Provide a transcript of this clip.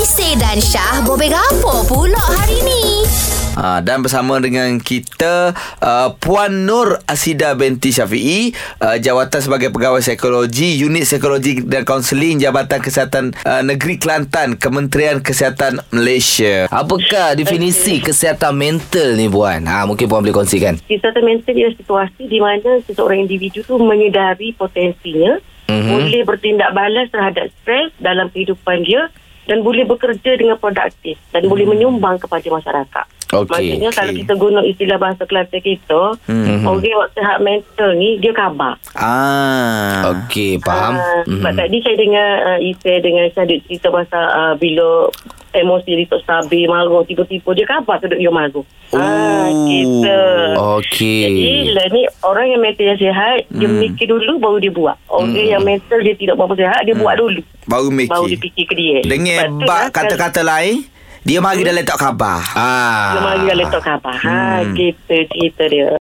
Isy dan Syah bobek apa pula hari ni? Ha, dan bersama dengan kita uh, Puan Nur Asida binti Syafi'i uh, Jawatan sebagai Pegawai Psikologi Unit Psikologi dan Kaunseling Jabatan Kesihatan uh, Negeri Kelantan Kementerian Kesihatan Malaysia Apakah definisi kesihatan mental ni Puan? Ha, mungkin Puan boleh kongsikan. Kesihatan mental ialah situasi di mana seseorang individu tu menyedari potensinya, Mhm. mm-hmm. boleh bertindak balas terhadap stres dalam kehidupan dia dan boleh bekerja dengan produktif dan mm. boleh menyumbang kepada masyarakat. Okey, Maksudnya okey. kalau kita guna istilah bahasa Kelantan kita, mm-hmm. orang yang sihat mental ni dia khabar. Ah, Okey, faham. Ah, Sebab Mhm. tadi saya dengar uh, Isa dengan Syahid cerita pasal uh, bila emosi dia tak stabil, marah, tiba-tiba dia khabar tu duk dia marah. Ah, kita. Okey. Jadi lah ni orang yang mental yang sihat Dia Hmm. mikir dulu baru dia buat Orang yang mental dia tidak berapa sihat Dia buat dulu Baru mikir Baru dia fikir ke dia Dengan bak lah, kata-kata lain Dia mari dah letak khabar Dia Ah. mari dah letak khabar ha, Hmm. Gitu cerita dia